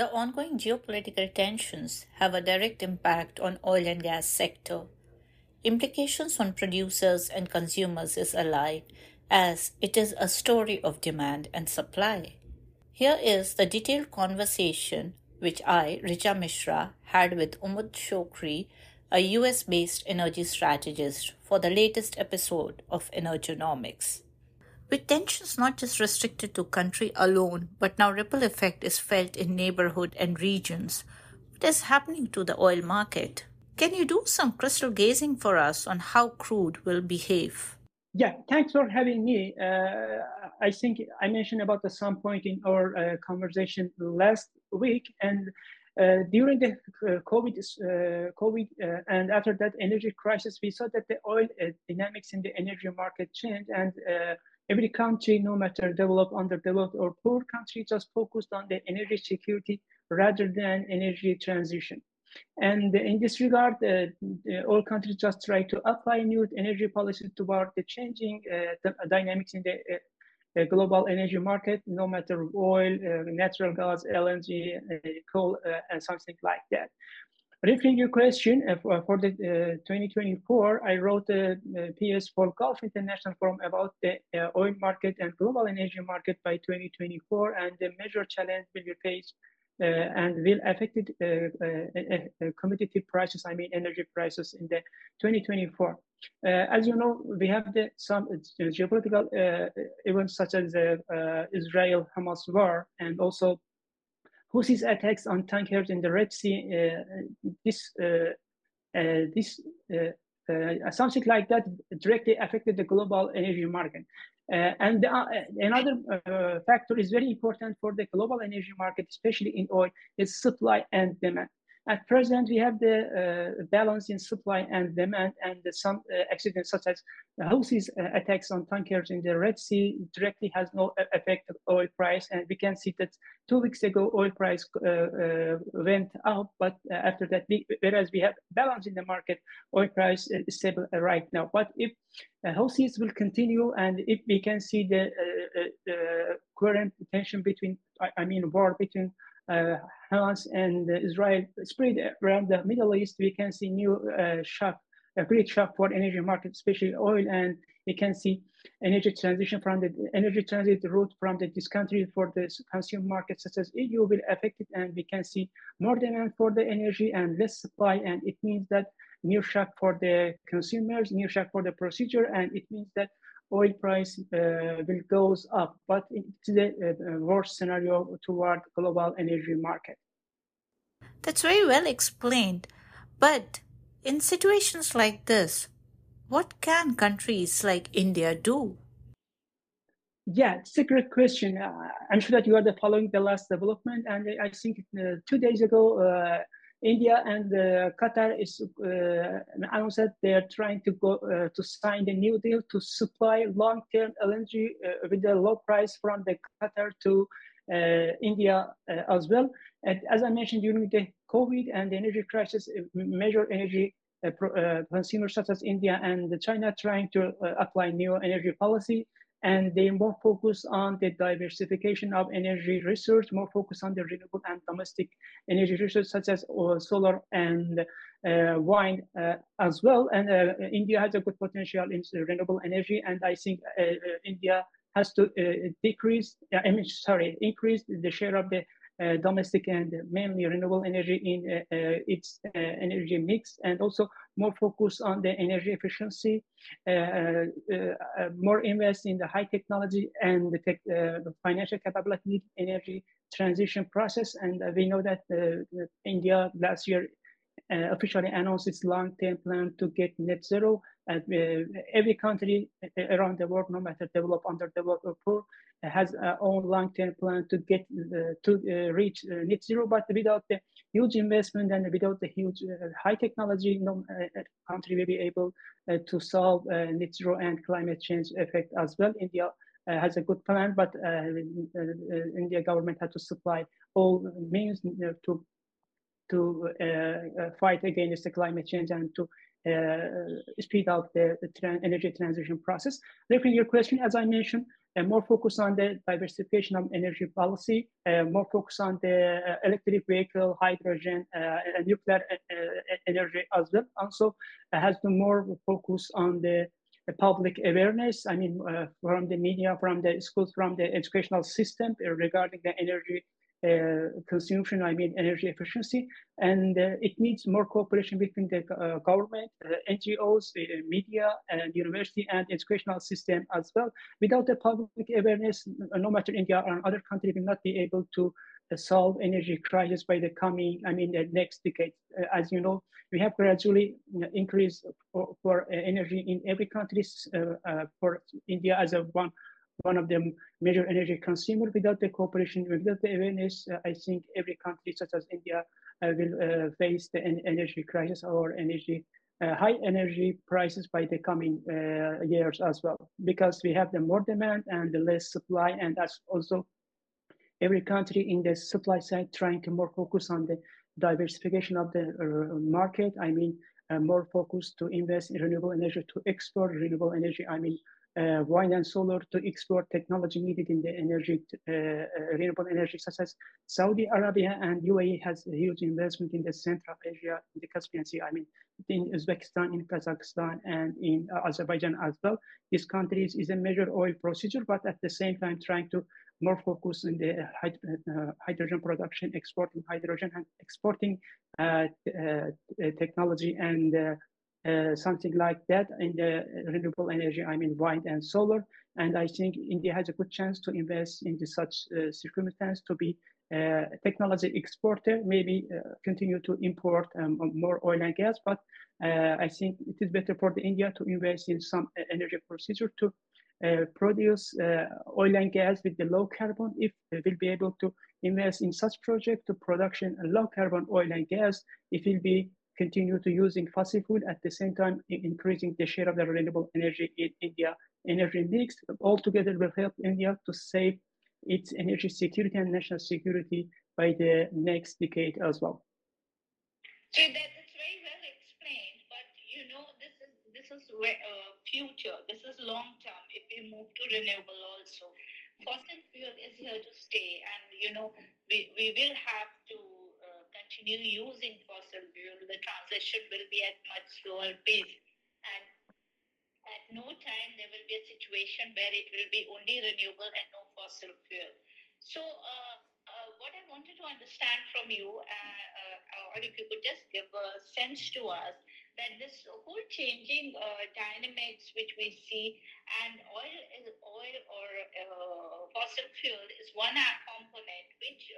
The ongoing geopolitical tensions have a direct impact on oil and gas sector. Implications on producers and consumers is alike as it is a story of demand and supply. Here is the detailed conversation which I, Richa Mishra, had with Umud Shokri, a US based energy strategist, for the latest episode of Energonomics. With tensions not just restricted to country alone, but now ripple effect is felt in neighborhood and regions. What is happening to the oil market? Can you do some crystal gazing for us on how crude will behave? Yeah, thanks for having me. Uh, I think I mentioned about the some point in our uh, conversation last week, and uh, during the uh, COVID, uh, COVID uh, and after that energy crisis, we saw that the oil dynamics in the energy market changed, and every country, no matter developed, underdeveloped, or poor country, just focused on the energy security rather than energy transition. And in this regard, uh, all countries just try to apply new energy policies toward the changing uh, the dynamics in the uh, global energy market, no matter oil, uh, natural gas, LNG, uh, coal, uh, and something like that. Referring your question uh, for, the uh, 2024, I wrote a, PS for Gulf International Forum about the uh, oil market and global energy market by 2024 and the major challenge will be faced uh, and will affect uh, uh, commodity prices, I mean energy prices in the 2024. as you know, we have the, some geopolitical events such as the Israel-Hamas war and also Houthis attacks on tankers in the Red Sea, uh, this uh, uh, this something like that directly affected the global energy market. And uh, another factor is very important for the global energy market, especially in oil, is supply and demand. At present, we have the uh, balance in supply and demand, and some uh, accidents such as the Houthis uh, attacks on tankers in the Red Sea directly has no effect on oil price. And we can see that two weeks ago, oil price uh, uh, went up, but after that, we, whereas we have balance in the market, oil price is stable right now. But if uh, Houthis will continue, and if we can see the, the current tension between, I, I mean, war between uh, Hamas and Israel spread around the Middle East, we can see new uh, shock, a great shock for energy market, especially oil, and we can see energy transition from the energy transit route from the, this country for the consumer market such as EU will affect it, and we can see more demand for the energy and less supply, and it means that new shock for the consumers, new shock for the procedure, and it means that oil price uh, will goes up, but it's the uh, worst scenario toward global energy market. That's very well explained. But in situations like this, what can countries like India do? Yeah, it's a great question. Uh, I'm sure that you are the following the last development, and I think uh, two days ago, uh, India and uh, Qatar is uh, announced that they are trying to go uh, to sign a new deal to supply long-term LNG uh, with a low price from the Qatar to uh, India uh, as well. And as I mentioned during the COVID and the energy crisis, major energy consumers such as India and China trying to apply new energy policy and they more focus on the diversification of energy resource, more focus on the renewable and domestic energy resources such as uh, solar and uh, wind uh, as well. And uh, India has a good potential in renewable energy, and I think uh, uh, India has to decrease, I mean, sorry, increase the share of the uh, Uh, domestic and mainly renewable energy in uh, uh, its uh, energy mix, and also more focus on the energy efficiency, uh, more invest in the high technology and the, tech, the financial capability energy transition process. And we know that India last year uh, officially announced its long-term plan to get net zero. And uh, every country around the world, no matter developed, underdeveloped, or poor, has our own long-term plan to get uh, to uh, reach uh, net zero. But without the huge investment and without the huge uh, high technology, no country will be able to solve net zero and climate change effect as well. India has a good plan, but India government had to supply all means to to uh, uh, fight against the climate change and to uh, speed up the, the energy transition process. Therefore, your question, as I mentioned, uh, more focus on the diversification of energy policy, uh, more focus on the uh, electric vehicle, hydrogen, nuclear energy as well. Also, has to more focus on the public awareness. I mean, from the media, from the schools, from the educational system regarding the energy consumption, I mean energy efficiency, and uh, it needs more cooperation between the uh, government, NGOs, media, and university and educational system as well. Without the public awareness, no matter India or other country will not be able to solve energy crisis by the coming, I mean, the next decade. Uh, as you know, we have gradually increased for, for uh, energy in every country. Uh, for India as a one one of the major energy consumer. Without the cooperation, without the awareness, uh, I think every country such as India uh, will uh, face the energy crisis or energy uh, high energy prices by the coming uh, years as well, because we have the more demand and the less supply, and that's also every country in the supply side trying to more focus on the diversification of the market. I mean, more focus to invest in renewable energy to export renewable energy. I mean, uh, wind and solar to explore technology needed in the energy, uh, uh, renewable energy, such as Saudi Arabia and UAE has a huge investment in the Central Asia, in the Caspian Sea. I mean, in Uzbekistan, in Kazakhstan, and in Azerbaijan as well. These countries is a major oil procedure, but at the same time trying to more focus in the uh, hydrogen production, exporting hydrogen and exporting uh, uh, technology and uh, something like that in the renewable energy, I mean wind and solar. And I think India has a good chance to invest into such uh, circumstance to be uh, technology exporter, maybe uh, continue to import um, more oil and gas. But uh, I think it is better for the India to invest in some uh, energy procedure to produce oil and gas with the low carbon. If they will be able to invest in such project to production low carbon oil and gas, it will be continue to using fossil fuel at the same time increasing the share of the renewable energy in India energy mix altogether will help India to save its energy security and national security by the next decade as well. So that's very well explained, but you know this is this is uh, future. This is long term. If we move to renewable also, fossil fuel is here to stay, and you know we, we will have to continue using fossil the transition will be at much slower pace. And at no time there will be a situation where it will be only renewable and no fossil fuel. So uh, uh, what I wanted to understand from you, uh, uh or if you could just give a sense to us, that this whole changing uh, dynamics which we see, and oil is oil or uh, fossil fuel is one component which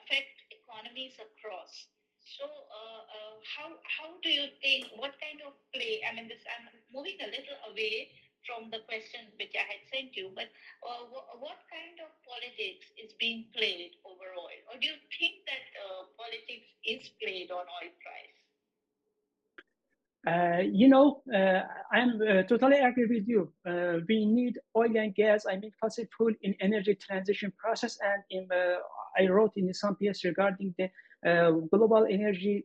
affect economies across. So, uh, uh, how how do you think? What kind of play? I mean, this I'm moving a little away from the question which I had sent you, but uh, w- what kind of politics is being played over oil, or do you think that uh, politics is played on oil price? Uh, you know, uh, I'm totally agree with you. We need oil and gas. I mean, fossil fuel in energy transition process. And in, I wrote in some piece regarding the global energy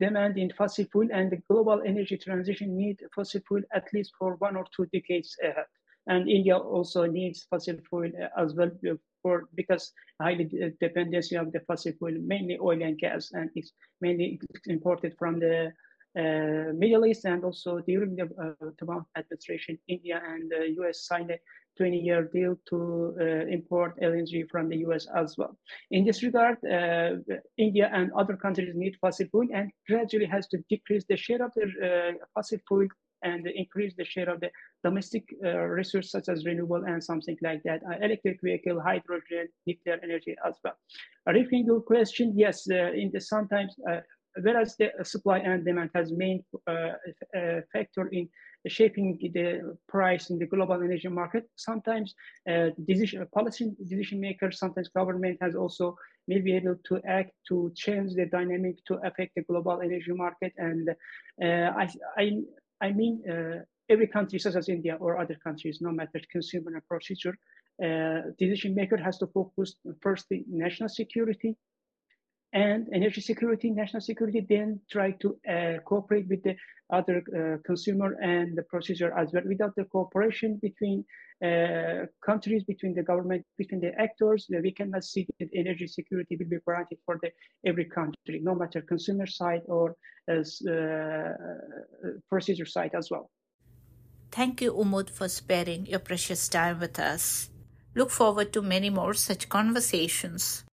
demand in fossil fuel and the global energy transition need fossil fuel at least for one or two decades ahead. And India also needs fossil fuel uh, as well uh, for because highly uh, dependency of the fossil fuel, mainly oil and gas, and it's mainly imported from the uh, Middle East and also during the uh, Trump administration, India and the US signed a 20-year deal to uh, import LNG from the US as well. In this regard, uh, India and other countries need fossil fuel and gradually has to decrease the share of the uh, fossil fuel and increase the share of the domestic uh, resources such as renewable and something like that, uh, electric vehicle, hydrogen, nuclear energy as well. A your question, yes, uh, in the sometimes whereas the supply and demand has main uh, uh, factor in shaping the price in the global energy market. Sometimes uh, decision, policy decision makers, sometimes government has also may be able to act to change the dynamic to affect the global energy market. And I, I, I mean, every country such as India or other countries, no matter consumer and procedure, uh, decision maker has to focus first national security and energy security, national security, then try to uh, cooperate with the other uh, consumer and the procedure as well. Without the cooperation between uh, countries, between the government, between the actors, we cannot see that energy security will be granted for the every country, no matter consumer side or as uh, procedure side as well. Thank you, Umud, for sparing your precious time with us. Look forward to many more such conversations.